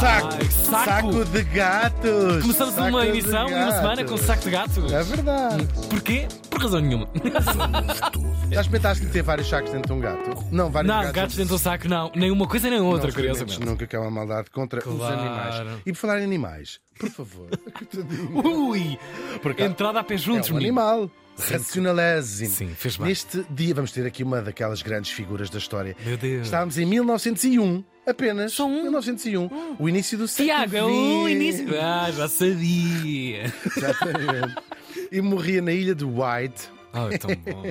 Saco, saco. saco de gatos. Começamos Saco uma emissão e uma semana gatos. com saco de gato. É verdade. Porquê? Por razão nenhuma. Já experimentaste de ter vários sacos dentro de um gato? Não, vários Não, gatos. dentro do saco, não. Nem uma coisa nem outra, curiosamente. nunca que é uma maldade contra os Claro. animais. E por falar em animais, por favor. Ui! Por acaso, Entrada a pé é juntos, um menino. animal. Racionalésimo. Sim, fez bem. Neste dia, vamos ter aqui uma daquelas grandes figuras da história. Meu Deus. Estávamos em 1901, apenas. Só um? 1901. O início do século Tiago, é o XX. início. Ah, já sabia. Exatamente. E morria na ilha de White. Oh, tão bom.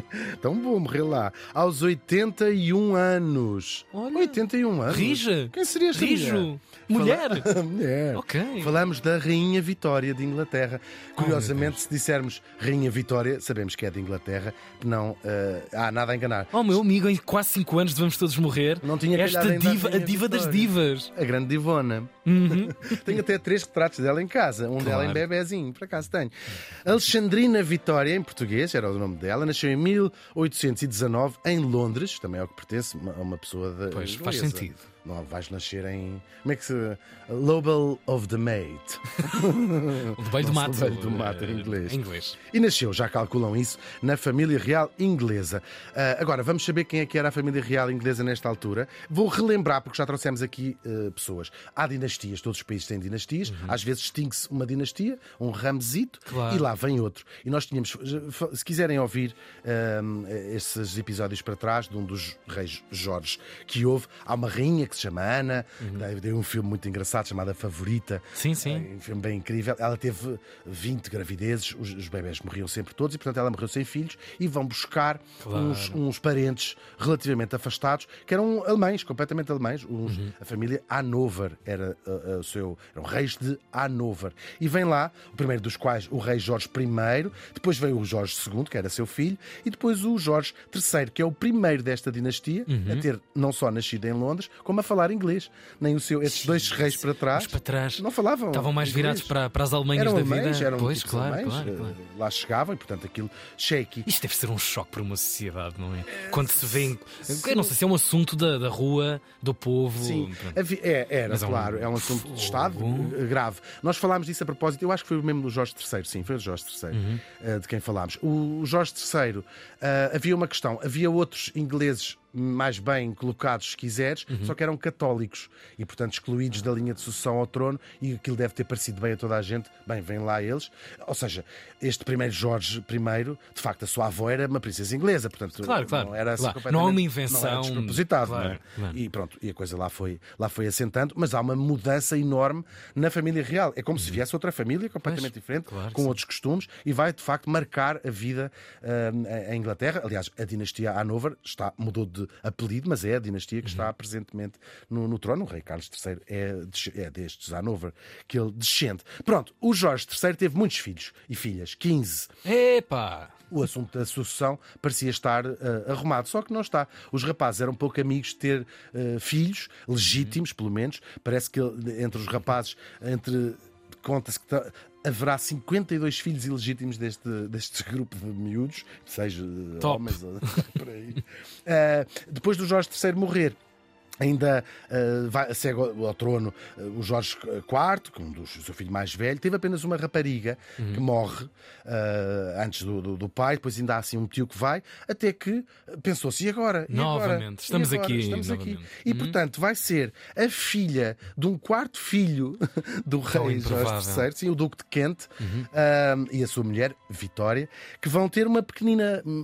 Tão bom morrer lá. Aos 81 anos. Olha. 81 anos. Rija. Quem seria esta Rijo. Mulher. Fala- mulher. Ok. Falamos da Rainha Vitória de Inglaterra. Curiosamente, se dissermos Rainha Vitória, sabemos que é de Inglaterra, não eh, há nada a enganar. Oh, meu amigo, em quase 5 anos devemos todos morrer. Não tinha Esta diva, a diva das divas. A grande divona. Uhum. tenho até três retratos dela em casa. Um dela em Claro. bebezinho, por acaso tenho. Alexandrina Vitória, em português, era o nome dela, nasceu em 1819 em Londres, também é o que pertence a uma pessoa da. Pois, faz inglesa. sentido. Não vais nascer em. Como é que se. Lobel of the Maid. O Beio do Mato. Beio do Mato, em inglês. Em inglês. E nasceu, já calculam isso, na família real inglesa. Ah, agora, vamos saber quem é que era a família real inglesa nesta altura. Vou relembrar, porque já trouxemos aqui ah, pessoas. Há dinastias, todos os países têm dinastias. Às vezes extingue-se uma dinastia, um ramezito, Uhum. Claro. e lá vem outro. E nós tínhamos, se quiserem ouvir ah, esses episódios para trás, de um dos reis Jorge que houve, há uma rainha que se chama Ana, Uhum. deu um filme muito engraçado chamado A Favorita. Sim, sim. Um filme bem incrível. Ela teve 20 gravidezes, os, os bebés morriam sempre todos e, portanto, ela morreu sem filhos e vão buscar Claro. uns, uns parentes relativamente afastados, que eram alemães, completamente alemães. Os- Uhum. A família Hanover era uh, uh, o seu. eram reis de Hanover. E vem lá, o primeiro dos quais, o rei Jorge I, depois veio o Jorge II, que era seu filho, e depois o Jorge III, que é o primeiro desta dinastia Uhum. a ter não só nascido em Londres, como a falar inglês. Nem o seu, esses dois reis para trás. Para trás. Não falavam. Estavam mais inglês. virados para, para as Alemanhas Eram da alemães, vida. eram pois, tipos claro, alemães, claro, eh, claro. Lá chegavam e, portanto, aquilo shaky. Isto deve ser um choque para uma sociedade, não é? Quando se vê. em- Eu não sei se é um assunto da, da rua, do povo. Sim, é, era, Mas é um claro, é um assunto de Estado eh, grave. Nós falámos disso a propósito, eu acho que foi o mesmo do Jorge III, sim, foi o Jorge III, Uhum. eh, de quem falámos. O Jorge III, eh, havia uma questão, havia outros ingleses mais bem colocados, se quiseres, Uhum. só que eram católicos e, portanto, excluídos da linha de sucessão ao trono, e aquilo deve ter parecido bem a toda a gente. Bem, vêm lá eles. Ou seja, este primeiro Jorge I, de facto, a sua avó era uma princesa inglesa, portanto, Claro, claro. não era assim Claro, não há uma invenção- Não era despropositado, Claro, não é? claro. E pronto, e a coisa lá foi, lá foi assentando, mas há uma mudança enorme na família real. É como se viesse outra família completamente Pois, diferente, claro com sim. outros costumes, e vai de facto marcar a vida ah, em Inglaterra. Aliás, a dinastia Hanover está, mudou de apelido, mas é a dinastia que Uhum. está presentemente no, no trono. O rei Carlos III é, é destes Hanover que ele descende. Pronto, o Jorge III teve muitos filhos e filhas, 15 Epá! o assunto da sucessão parecia estar eh, arrumado, só que não está. Os rapazes eram pouco amigos de ter eh, filhos, legítimos, pelo menos. Parece que entre os rapazes, entre conta-se que haverá 52 filhos ilegítimos deste, deste grupo de miúdos, seja Top. homens ou por aí. Eh, depois do Jorge III morrer. Ainda vai, segue ao, ao trono eh, o Jorge IV, que é um dos, o seu filho mais velho, teve apenas uma rapariga Uhum. que morre eh, antes do, do, do pai, depois ainda há assim um tio que vai, até que pensou-se, e agora? E agora? Novamente, E estamos agora? aqui, Estamos aqui. novamente. E Uhum. portanto vai ser a filha de um quarto filho do rei. Jorge III, sim, o Duque de Kent, ah, e a sua mulher, Vitória, que vão ter uma pequenina. hum,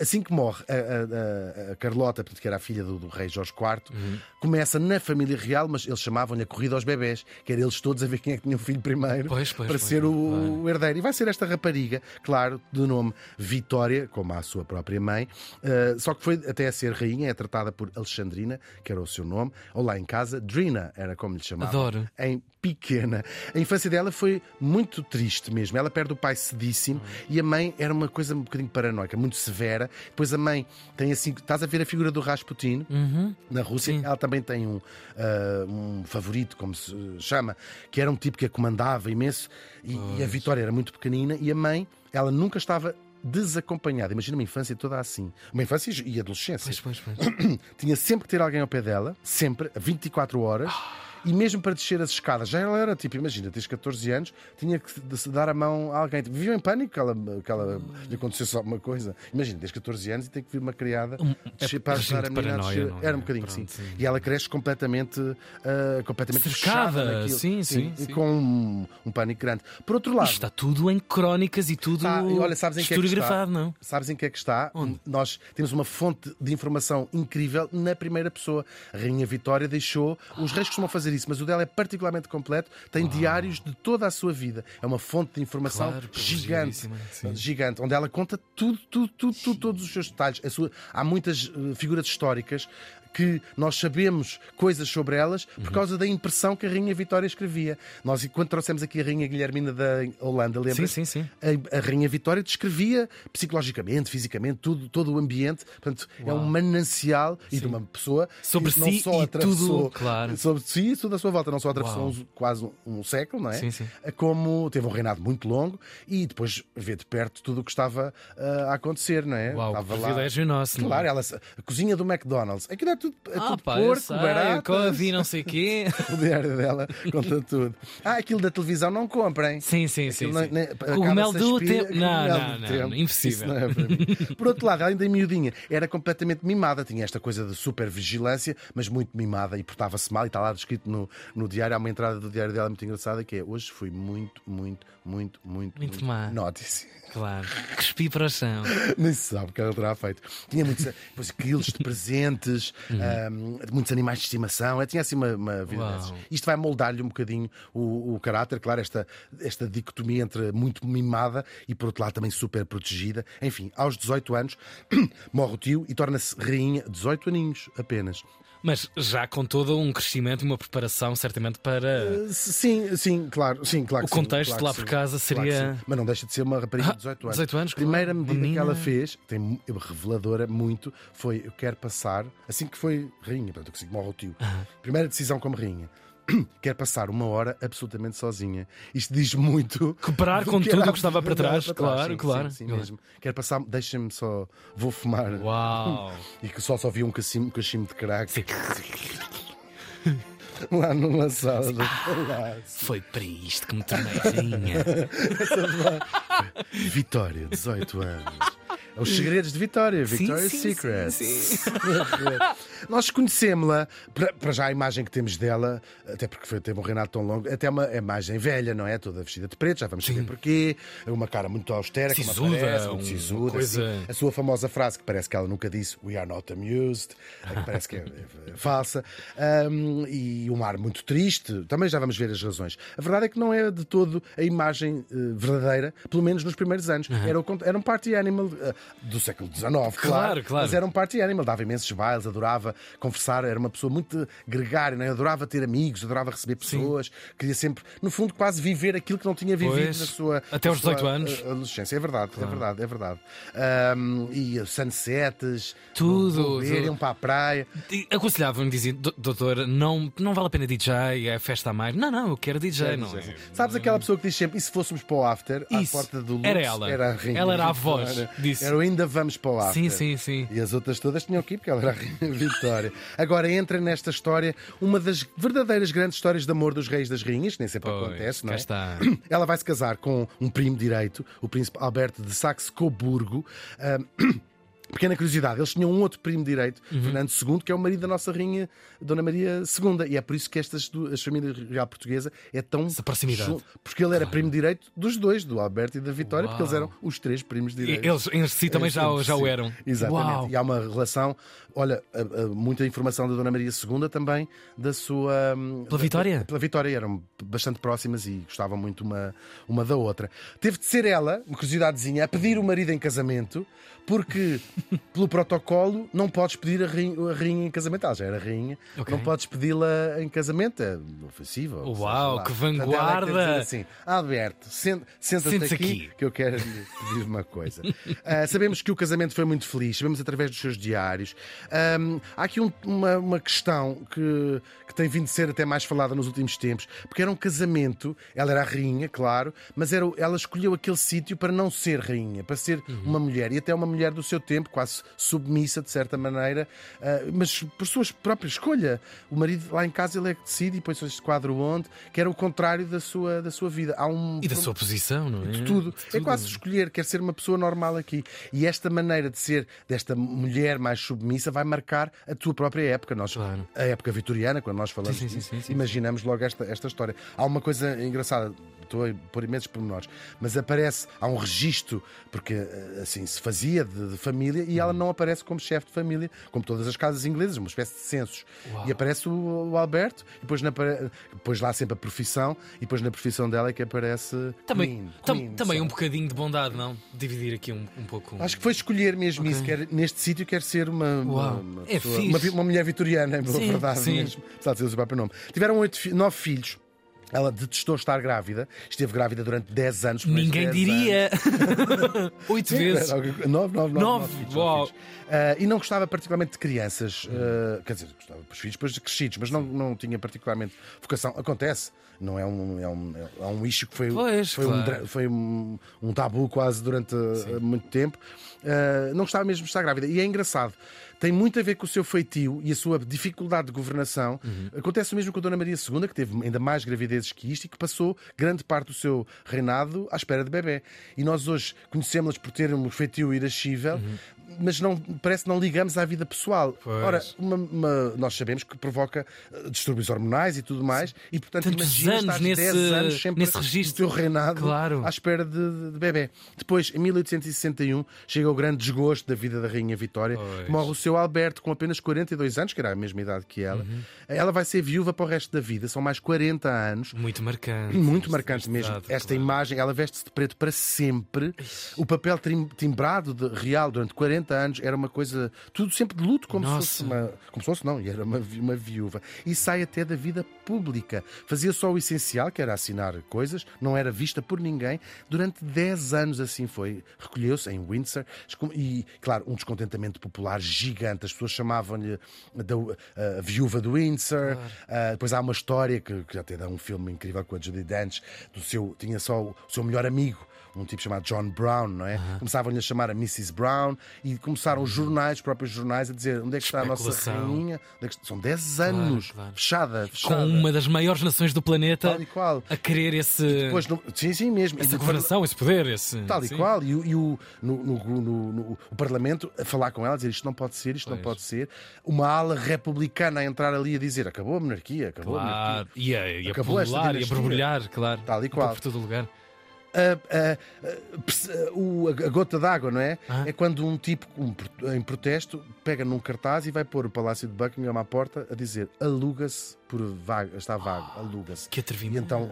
Assim que morre a, a- a- a Carlota, portanto, que era a filha do, do rei Jorge IV, começa na família real, mas eles chamavam-lhe a corrida aos bebés, que era eles todos a ver quem é que tinha o filho primeiro Pois, pois, para pois, ser o, o herdeiro. E vai ser esta rapariga, claro, de nome Vitória, como a sua própria mãe, eh, só que foi até a ser rainha, é tratada por Alexandrina, que era o seu nome, ou lá em casa, Drina era como lhe chamavam. Adoro. Em pequena. A infância dela foi muito triste mesmo. Ela perde o pai cedíssimo e a mãe era uma coisa um bocadinho paranoica, muito severa. Depois a mãe tem assim, estás a ver a figura do Rasputin Uhum. na Rússia, Sim. ela também tem um, ah, um favorito, como se chama, que era um tipo que a comandava imenso e, e a Vitória era muito pequenina e a mãe, ela nunca estava desacompanhada. Imagina uma infância toda assim. Uma infância e adolescência. Pois, pois, pois. Tinha sempre que ter alguém ao pé dela, sempre, a 24 horas. E mesmo para descer as escadas, já ela era tipo, imagina, tens 14 anos, tinha que se dar a mão a alguém. Tipo, vivia em pânico que ela, que ela lhe acontecesse alguma coisa. Imagina, tens 14 anos e tem que vir uma criada Um- descer é para regime ajudar a menina a descer. não é? Era um bocadinho, Pronto, sim. sim. E ela cresce completamente, ah, completamente fechada naquilo. sim, sim, e sim. com um, um pânico grande. Por outro lado, Isto está tudo em crónicas e tudo e olha, sabes em que é que está? historiografado, não? Sabes em que é que está? Onde? Nós temos uma fonte de informação incrível na primeira pessoa. A Rainha Vitória deixou. Os reis costumam fazer mas o dela é particularmente completo. Tem diários de toda a sua vida. É uma fonte de informação Claro, gigante. Gigante, onde ela conta tudo, tudo, tudo, tudo todos os seus detalhes. Sua- Há muitas eh, figuras históricas que nós sabemos coisas sobre elas por Uhum. causa da impressão que a Rainha Vitória escrevia. Nós, quando trouxemos aqui a Rainha Guilhermina da Holanda, lembra? Sim, sim, sim. a, a Rainha Vitória descrevia psicologicamente, fisicamente, tudo, todo o ambiente. Portanto, é um manancial e de uma pessoa Sobre que não si só e atravessou tudo, claro. sobre si e tudo à sua volta, não só atravessou Uau. um- quase um, um século, não é? Sim, sim. Como teve um reinado muito longo e depois vê de perto tudo o que estava ah, a acontecer, não é? Uau, estava que privilégio nosso, não é? Claro, ela, a cozinha do McDonald's. Aquilo é tudo, é Ah, tudo pá, porco, barato. couve e não sei o quê. O diário dela conta tudo. Ah, aquilo da televisão não comprem. Sim, sim, sim. Aquilo sim. não- nem- Cogumelo do tempo. Não, não, não, tempo. impossível. Não é. Por outro lado, além da miudinha, era completamente mimada, tinha esta coisa de super vigilância, mas muito mimada e portava-se mal. E está lá descrito no, no diário, há uma entrada do diário dela muito engraçada que é hoje fui muito, muito, muito, muito, Muito má. Notice. Claro. Cuspi para o chão. Nem se sabe o que ela terá feito. Tinha muitos quilos de presentes, ahm, muitos animais de estimação. É, tinha assim uma, uma vida Uau. dessas. Isto vai moldar-lhe um bocadinho o, o caráter, claro, esta, esta dicotomia entre muito mimada e, por outro lado, também super protegida. Enfim, aos 18 anos, morre o tio e torna-se rainha, 18 aninhos apenas. Mas já com todo um crescimento e uma preparação, certamente, para. Sim, sim, claro, sim, claro O que sim, contexto claro lá por casa claro seria- sim. Mas não deixa de ser uma rapariga de 18 anos. 18 anos, A primeira claro. medida Menina. que ela fez, tem mu- reveladora muito, foi eu quero passar, assim que foi rainha, portanto, que morre o tio. Primeira decisão como rainha. Quer passar uma hora absolutamente sozinha. Isto diz muito. Cooperar do com tudo o que estava para trás, dela claro, Sim, claro. Sim, sim mesmo. Quer passar, deixem-me só, vou fumar. Uau! E que só só vi um cachimbo, um cachimbo de crack Sim. lá numa sala palácio. Foi para isto que me tornei rainha. Vitória, 18 anos. É Os segredos de Vitória, Sim, Victoria's sim, Secret. sim, Nós conhecemos-la, para, já a imagem que temos dela, até porque foi, teve um reinado tão longo, até uma imagem velha, não é? Toda vestida de preto, já vamos saber porquê. Uma cara muito austera, como Sisuda, aparece, muito um- sisuda. coisa- assim. A sua famosa frase, que parece que ela nunca disse We are not amused, que parece que é, é falsa. Um, e um ar muito triste, também já vamos ver as razões. A verdade é que não é de todo a imagem eh, verdadeira, pelo menos nos primeiros anos. Era, o era um party animal eh, do século XIX, claro, Claro, claro. Mas era um party animal, dava imensos bailes, adorava conversar, era uma pessoa muito gregária, não é? adorava ter amigos, adorava receber pessoas, queria sempre, no fundo, quase viver aquilo que não tinha vivido Pois, na sua até na aos sua, 18 anos. adolescência. É verdade, é verdade, é verdade. Um, e os sunsets, Tudo, beber, iam para a praia. Aconselhavam-me, dizia, "Do- doutor, não, não vale a pena DJ, é festa a mais. Não, não, eu quero DJ, não é? Sabes aquela pessoa que diz sempre, e se fôssemos para o after, Isso. à porta do Lux, Era ela. Era a Ela era a voz disso. Era o ainda vamos para o after. Sim, sim, sim. E as outras todas tinham que ir, porque ela era a Rainha Vitória. Agora entra nesta história uma das verdadeiras grandes histórias de amor dos reis das rainhas, que nem sempre Pois, acontece, não é? está. Ela vai se casar com um primo direito, o príncipe Alberto de Saxe-Coburgo. Ahm, Pequena curiosidade, eles tinham um outro primo direito, Uhum. Fernando II, que é o marido da nossa rainha, Dona Maria II. E é por isso que estas duas, a família real portuguesa é tão. Essa proximidade. Porque ele era primo direito dos dois, do Alberto e da Vitória, porque Uau. eles eram os três primos direitos. Eles em si também já, já o eram. Exatamente. Uau. E há uma relação, olha, muita informação da Dona Maria II também, da sua. hum, Pela da- Vitória? Pela Vitória, eram bastante próximas e gostavam muito uma, uma da outra. Teve de ser ela, uma curiosidadezinha, a pedir o marido em casamento, porque pelo protocolo não podes pedir a rainha, a rainha em casamento. Ela já era rainha, Ok. não podes pedi-la em casamento. É seja Uau, que Portanto, é vanguarda! de dizer assim, Alberto, sen- senta-te Sente-se aqui, aqui. que eu quero lhe pedir uma coisa. Ah, sabemos que o casamento foi muito feliz, sabemos através dos seus diários. Ahm, há aqui um- uma, uma questão que, que tem vindo a ser até mais falada nos últimos tempos, porque era um casamento, ela era a rainha, claro, mas era, ela escolheu aquele sítio para não ser rainha, para ser Uhum. uma mulher, e até uma mulher do seu tempo, quase submissa de certa maneira, uh, mas por sua própria escolha. O marido lá em casa ele é que decide e põe este quadro onde, que era o contrário da sua, da sua vida. Há um, e da sua posição, não é? De tudo. De tudo. É quase escolher, quer ser uma pessoa normal aqui. E esta maneira de ser desta mulher mais submissa vai marcar a tua própria época. Nós, claro. A época vitoriana, quando nós falamos sim, sim, sim, sim, imaginamos logo esta, esta história. Há uma coisa engraçada estou a pôr imensos pormenores, mas aparece, há um registro, porque assim se fazia de, de família e ela não aparece como chefe de família, como todas as casas inglesas, uma espécie de censos. Uau. E aparece o, o, Alberto, e depois, na, depois lá sempre a profissão, e depois na profissão dela é que aparece. Também, Queen, Queen, também um bocadinho de bondade, não? Dividir aqui um, um pouco. Acho que foi escolher mesmo okay. isso, quer, neste sítio quer ser uma, uma, uma, é pessoa, uma, uma, mulher vitoriana, sim, verdade sim. mesmo, apesar de ser o seu próprio nome. Tiveram oito, nove filhos. Ela detestou estar grávida, esteve grávida durante 10 anos. Ninguém 10 diria. Oito vezes. Nove, nove, nove. nove filhos, Uau. Uh, e não gostava particularmente de crianças. Uh, quer dizer, gostava dos filhos depois de crescidos, mas não, não tinha particularmente vocação. Acontece. Não é um, é um, é um issue que foi, pois, foi, claro. um, foi um, um, tabu quase durante Sim. muito tempo. Uh, não gostava mesmo de estar grávida. E é engraçado tem muito a ver com o seu feitio e a sua dificuldade de governação. Uhum. Acontece o mesmo com a Dona Maria II, que teve ainda mais gravidezes que isto e que passou grande parte do seu reinado à espera de bebê. E nós hoje conhecemos-las por ter um feitio irascível, uhum mas não, parece que não ligamos à vida pessoal. Pois. Ora, uma, uma, nós sabemos que provoca eh, distúrbios hormonais e tudo mais, e portanto Tantos imagina anos nesse, 10 anos sempre nesse registro. do teu reinado claro. à espera de, de, bebê. Depois, em 1861, chega o grande desgosto da vida da Rainha Vitória, pois. morre o seu Alberto com apenas 42 anos, que era a mesma idade que ela. Uhum. Ela vai ser viúva para o resto da vida, são mais 40 anos. Muito marcante. Muito marcante mesmo. Esta claro. imagem, ela veste-se de preto para sempre. O papel timbrado de real durante 40 anos era uma coisa, tudo sempre de luto, como Nossa. se fosse uma. Como se fosse, não, e era uma, uma viúva. E sai até da vida pública. Fazia só o essencial, que era assinar coisas, não era vista por ninguém. Durante 10 anos assim foi. Recolheu-se em Windsor e, claro, um descontentamento popular gigante. As pessoas chamavam-lhe a, a, viúva do Windsor. Claro. Uh, depois há uma história que, que até dá um filme incrível com a Judy Dench, do seu, tinha só o seu melhor amigo um tipo chamado John Brown, não é? Uhum. Começavam-lhe a chamar a Mrs. Brown e começaram os jornais, os próprios jornais, a dizer onde é que está a nossa rainha. É São 10 anos, claro, claro. Fechada, fechada, Com uma das maiores nações do planeta a querer esse. E depois, no... Sim, sim, mesmo. Essa governação, esse poder. Esse... Tal e sim. qual. E, e o, no, no, no, o Parlamento a falar com ela, a dizer isto não pode ser, isto pois. não pode ser. Uma ala republicana a entrar ali a dizer acabou a monarquia, acabou claro. a monarquia. E a, e a acabou pular, e a borbulhar, claro. Tal e qual. Por todo lugar a, a, a gota d'água, não é? Ah. É quando um tipo um, em protesto pega num cartaz e vai pôr o Palácio de Buckingham à porta a dizer aluga-se por vaga, está vago, oh, aluga-se. Que atrevimento. E então,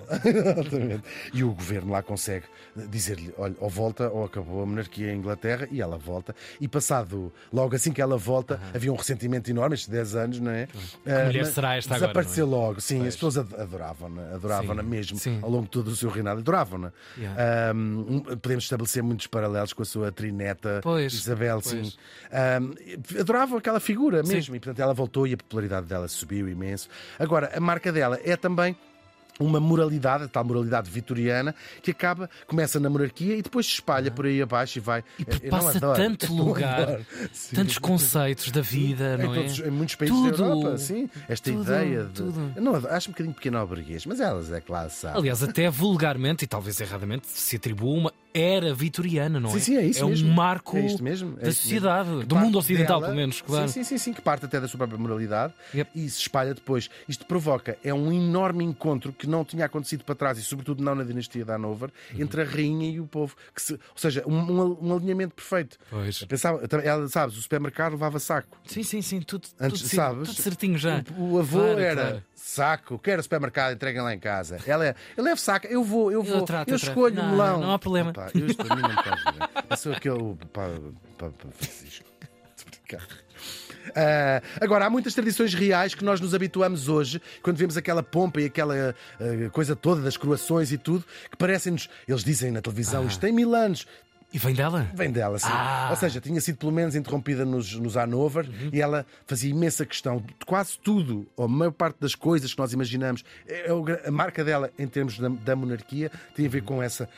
e o governo lá consegue dizer-lhe: olha, ou volta ou acabou a monarquia em Inglaterra, e ela volta. E passado, logo assim que ela volta, havia um ressentimento enorme, estes 10 anos, não é? Que uh, mulher será esta agora? Desapareceu é? logo, sim, pois. as pessoas adoravam-na, adoravam-na mesmo, sim. ao longo de todo o seu reinado, adoravam-na. Yeah. Um, podemos estabelecer muitos paralelos com a sua trineta pois, Isabel, pois. sim. Um, adoravam aquela figura mesmo, sim. e portanto ela voltou e a popularidade dela subiu imenso. Agora, a marca dela é também uma moralidade, a tal moralidade vitoriana, que acaba, começa na monarquia e depois se espalha por aí abaixo e vai. E passa tanto lugar, tantos conceitos da vida, não em é? Todos, em muitos países tudo, da Europa, sim. Esta tudo, ideia de. Tudo. Não, acho um bocadinho pequeno burguês, mas elas é classe. Aliás, até vulgarmente, e talvez erradamente, se atribua uma era vitoriana, não é? Sim, sim, é isso é mesmo. um marco é mesmo, é da sociedade, mesmo. do mundo ocidental, dela, pelo menos, claro. Sim, sim, sim, sim, que parte até da sua própria moralidade yep. e se espalha depois. Isto provoca, é um enorme encontro que não tinha acontecido para trás e, sobretudo, não na dinastia da Hanover, uhum. entre a rainha e o povo. Que se, ou seja, um, um, um alinhamento perfeito. Pois. Pensava, ela, sabes, o supermercado levava saco. Sim, sim, sim, tudo, Antes, tudo, sabes, tudo certinho já. O, o avô claro, era. Claro. Saco, quero supermercado, entreguem lá em casa. Ela é, eu levo saco, eu vou, eu vou, eu, trato, eu, eu escolho um melão. Não, não há problema. Opa, eu, isto para mim não me faz Eu sou aquele para, para, para Francisco. Uh, agora, há muitas tradições reais que nós nos habituamos hoje, quando vemos aquela pompa e aquela uh, coisa toda das croações e tudo, que parecem-nos, eles dizem na televisão, ah. isto tem mil anos. E vem dela? Vem dela, sim. Ah. Ou seja, tinha sido pelo menos interrompida nos, nos Hanover uhum. e ela fazia imensa questão de quase tudo, ou a maior parte das coisas que nós imaginamos. É, é a marca dela, em termos da, da monarquia, tem a ver com essa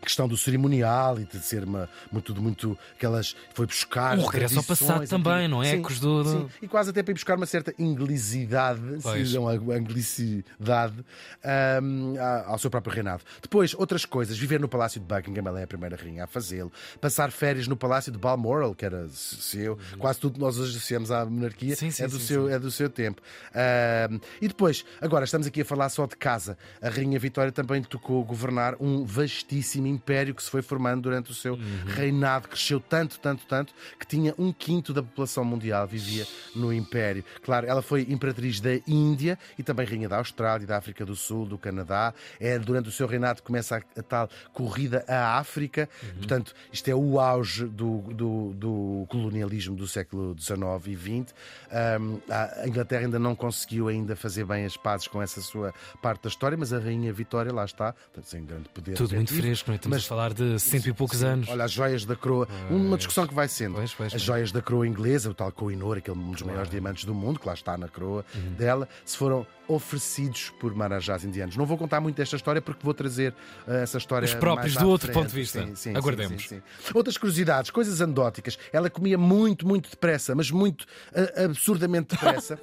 questão do cerimonial e de ser uma, muito, tudo muito aquelas. Foi buscar. O regresso ao passado também, não é? Ecos do- sim. E quase até para ir buscar uma certa inglisidade, Pois. se não a anglicidade, a- ao seu próprio reinado. Depois, outras coisas, viver no Palácio de Buckingham, ela é a primeira rainha a fazê-lo, passar férias no Palácio de Balmoral, que era seu, quase tudo que nós hoje associamos à monarquia Sim, sim, é, do sim, seu, é do seu tempo. Ahm, e depois, agora estamos aqui a falar só de casa. A Rainha Vitória também tocou governar um vastíssimo império que se foi formando durante o seu reinado. Cresceu tanto, tanto, tanto, que tinha um quinto da população mundial vivia no império. Claro, ela foi imperatriz da Índia e também rainha da Austrália, da África do Sul, do Canadá. É durante o seu reinado que começa a, a tal corrida à África. Portanto, isto é o auge do, do, do colonialismo do século XIX e XX. Ahm, a Inglaterra ainda não conseguiu ainda fazer bem as pazes com essa sua parte da história, mas a rainha Vitória lá está, sem grande poder. Tudo muito fresco, não é? Estamos Mas- a falar de cento e poucos anos. Olha, as joias da coroa. Uma discussão que vai sendo. Pois, pois, as joias da coroa inglesa, o tal Kohinoor, aquele um dos maiores diamantes do mundo, que lá está na coroa dela, se foram oferecidos por marajás indianos. Não vou contar muito esta história porque vou trazer eh, essa história. Os próprios do outro frente. ponto de vista. Sim, sim, Aguardemos. sim, sim, sim. Outras curiosidades, coisas anedóticas. Ela comia muito, muito depressa, mas muito eh, absurdamente depressa.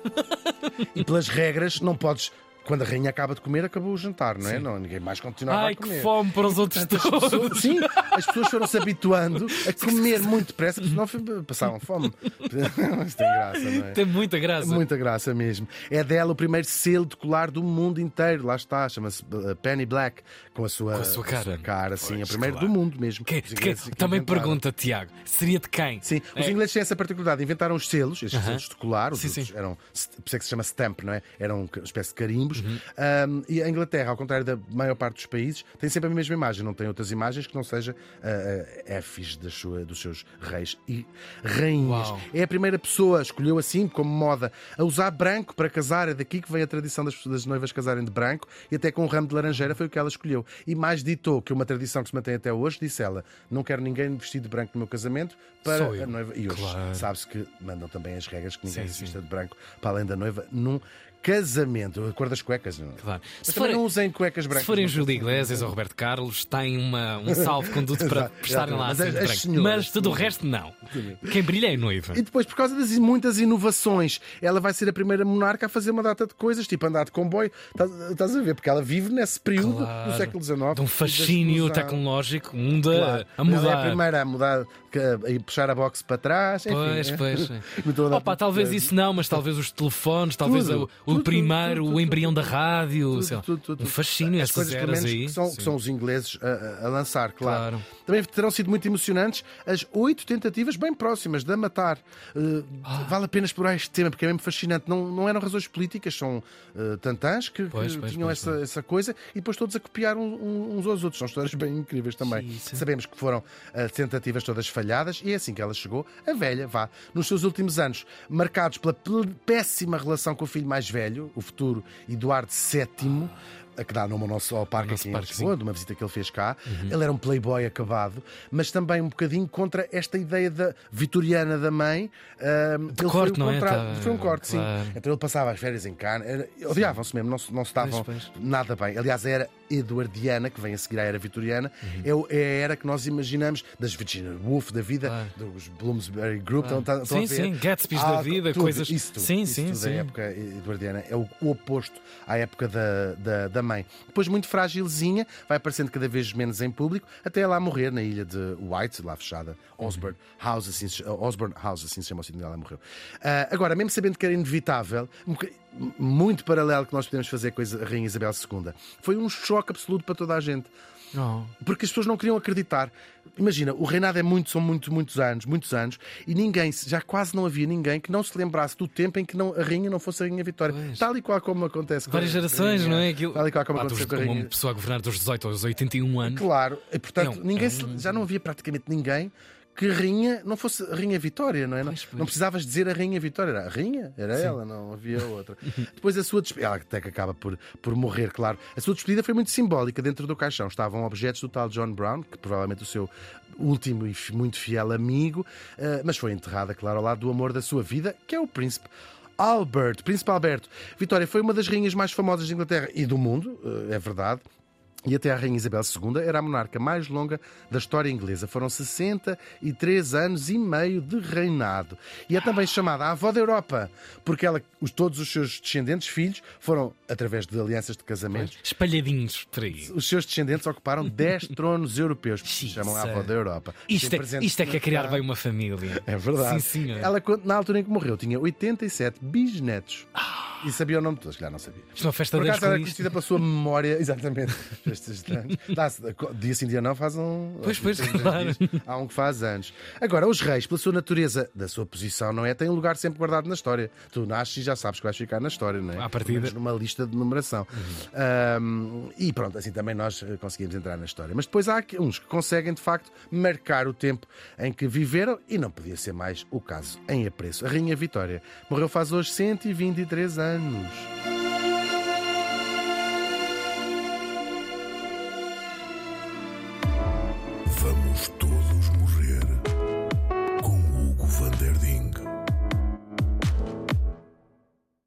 e pelas regras, não podes. Quando a rainha acaba de comer, acabou o jantar, não é? Não, ninguém mais continuava Ai, a comer. que fome para os outros as todos. pessoas, sim, as pessoas foram se habituando a comer muito depressa, porque senão passavam fome. Isso tem graça, não é? Tem muita graça. Muita graça mesmo. É dela o primeiro selo de colar do mundo inteiro. Lá está, chama-se uh, Penny Black, com a sua, Com a sua cara. cara sim, Pois, a primeira claro. do mundo mesmo. Ingleses que também inventaram. pergunta, Tiago, seria de quem? Sim, os É. ingleses têm essa particularidade. Inventaram os selos, estes Aham. selos de colar, os Sim, sim. eram, por isso é que se chama stamp, não é? Eram uma espécie de carimbos. Uhum. Um, e a Inglaterra, ao contrário da maior parte dos países, tem sempre a mesma imagem, não tem outras imagens que não seja uh, uh, efes das sua, dos seus reis e rainhas. Uau. É a primeira pessoa, escolheu assim como moda, a usar branco para casar. É daqui que vem a tradição das, das noivas casarem de branco e até com um ramo de laranjeira foi o que ela escolheu. E mais ditou que uma tradição que se mantém até hoje, disse ela: Não quero ninguém vestido de branco no meu casamento para a noiva. E hoje Claro. sabe-se que mandam também as regras que ninguém Sim, se sim. vista de branco para além da noiva num casamento. A cor das cuecas, não. Claro. Mas Se forem, não usem cuecas brancas. se forem não. Júlio Iglesias ou Roberto Carlos, têm uma, um salvo-conduto para Exato, estarem lá mas assim as- de as branco. senhoras, Mas tudo o resto, não. Quem brilha é a noiva. E depois, por causa das muitas inovações, ela vai ser a primeira monarca a fazer uma data de coisas, tipo andar de comboio. Estás, estás a ver? Porque ela vive nesse período Claro. do século XIX. De um fascínio tecnológico, mundo a- Claro. a Ela é a mudar. primeira a mudar, a puxar a boxe para trás. Enfim, Pois, é. pois. Opa, talvez para- isso não, mas talvez os telefones, talvez Tudo, o, o tudo, primeiro, tudo, o embrião da rádio, Tudo, sei lá. tudo, fascínio As coisas pelo eras menos aí. que são, que são os ingleses a, a- lançar, claro. Claro. Também terão sido muito emocionantes as oito tentativas bem próximas de a matar. Uh, Ah. Vale a pena explorar este tema porque é mesmo fascinante. Não, não eram razões políticas, são uh, tantãs que, que Pois, pois, tinham pois, essa, essa coisa e depois todos a copiar um- uns aos outros. São histórias bem incríveis também. Sim, sim. Sabemos que foram uh, tentativas todas falhadas e é assim que ela chegou, a velha, vá, nos seus últimos anos, marcados pela péssima relação com o filho mais velho, o futuro Eduardo VII. A que dá nome ao nosso ao parque nosso aqui em parque, Lisboa, de uma visita que ele fez cá. Ele era um playboy acabado, mas também um bocadinho contra esta ideia da vitoriana da mãe. Ahm, ele corte, foi, não é? contrário- Tá- foi um corte, claro. sim. Então ele passava as férias em Cannes. Odiavam-se mesmo, não se, não se estavam Pois, nada bem. Aliás, era eduardiana, que vem a seguir à era vitoriana, Uhum. é é, a era que nós imaginamos das Virginia Woolf da vida, Claro. dos Bloomsbury Group. Claro. Estão, estão a Sim, sim, Gatsby's da vida, tudo, coisas- Isso tudo, Sim, isso sim, tudo sim. da época eduardiana. É o, o oposto à época da, da, da mãe. Depois, muito frágilzinha, vai aparecendo cada vez menos em público, até ela morrer na ilha de White, lá fechada, Osborne House, assim, Osborne House, assim se chama o sítio onde ela morreu. Ah, agora, mesmo sabendo que era inevitável, um boca- muito paralelo que nós podemos fazer com a Rainha Isabel II, foi um choque absoluto para toda a gente. Não. Porque as pessoas não queriam acreditar. Imagina, o reinado é muito, são muito, muitos anos, muitos anos, e ninguém, já quase não havia ninguém que não se lembrasse do tempo em que não, a rainha não fosse a rainha Vitória. Pois. Tal e qual como acontece com Várias gerações, rainha- não é? Aquilo... Tal e qual como Pá, aconteceu com a uma rainha. pessoa a governar dos 18 aos 81 anos. Claro, e portanto, É um- ninguém é se- um- já não havia praticamente ninguém que a rainha não fosse a rainha Vitória, não é? Não- Pois, pois. Não precisavas dizer a rainha Vitória, era a rainha, era ela, não havia outra. Depois a sua despedida, ela até que acaba por, por morrer, claro. A sua despedida foi muito simbólica. Dentro do caixão estavam objetos do tal John Brown, que provavelmente o seu último e muito fiel amigo, eh, mas foi enterrada, claro, ao lado do amor da sua vida, que é o príncipe. Albert, Príncipe Alberto. Vitória foi uma das rainhas mais famosas de Inglaterra e do mundo, eh, é verdade. E até a Rainha Isabel II era a monarca mais longa da história inglesa. Foram 63 anos e meio de reinado. E é também chamada a avó da Europa, porque ela, os, todos os seus descendentes, filhos, foram, através de alianças de casamento, Espalhadinhos por aí. os seus descendentes ocuparam 10 tronos europeus, que se chamam a avó da Europa. Isto é, isto é que é criar bem uma família. É verdade. Sim, senhor. Ela, na altura em que morreu, tinha 87 bisnetos. E sabia o nome de todos, calhar não sabia. Isto é uma festa Por de acaso era conhecida pela sua memória, exatamente. Estes anos. Dá-se- Dia sim, dia não, faz um. Pois, pois, claro. dias. Há um que faz anos. Agora, os reis, pela sua natureza, da sua posição, não é? Têm um lugar sempre guardado na história. Tu nasces e já sabes que vais ficar na história, não é? À partida. numa lista de numeração. Ahm, e pronto, assim também nós eh, conseguimos entrar na história. Mas depois há uns que conseguem, de facto, marcar o tempo em que viveram e não podia ser mais o caso em apreço. A Rainha Vitória morreu faz hoje 123 anos.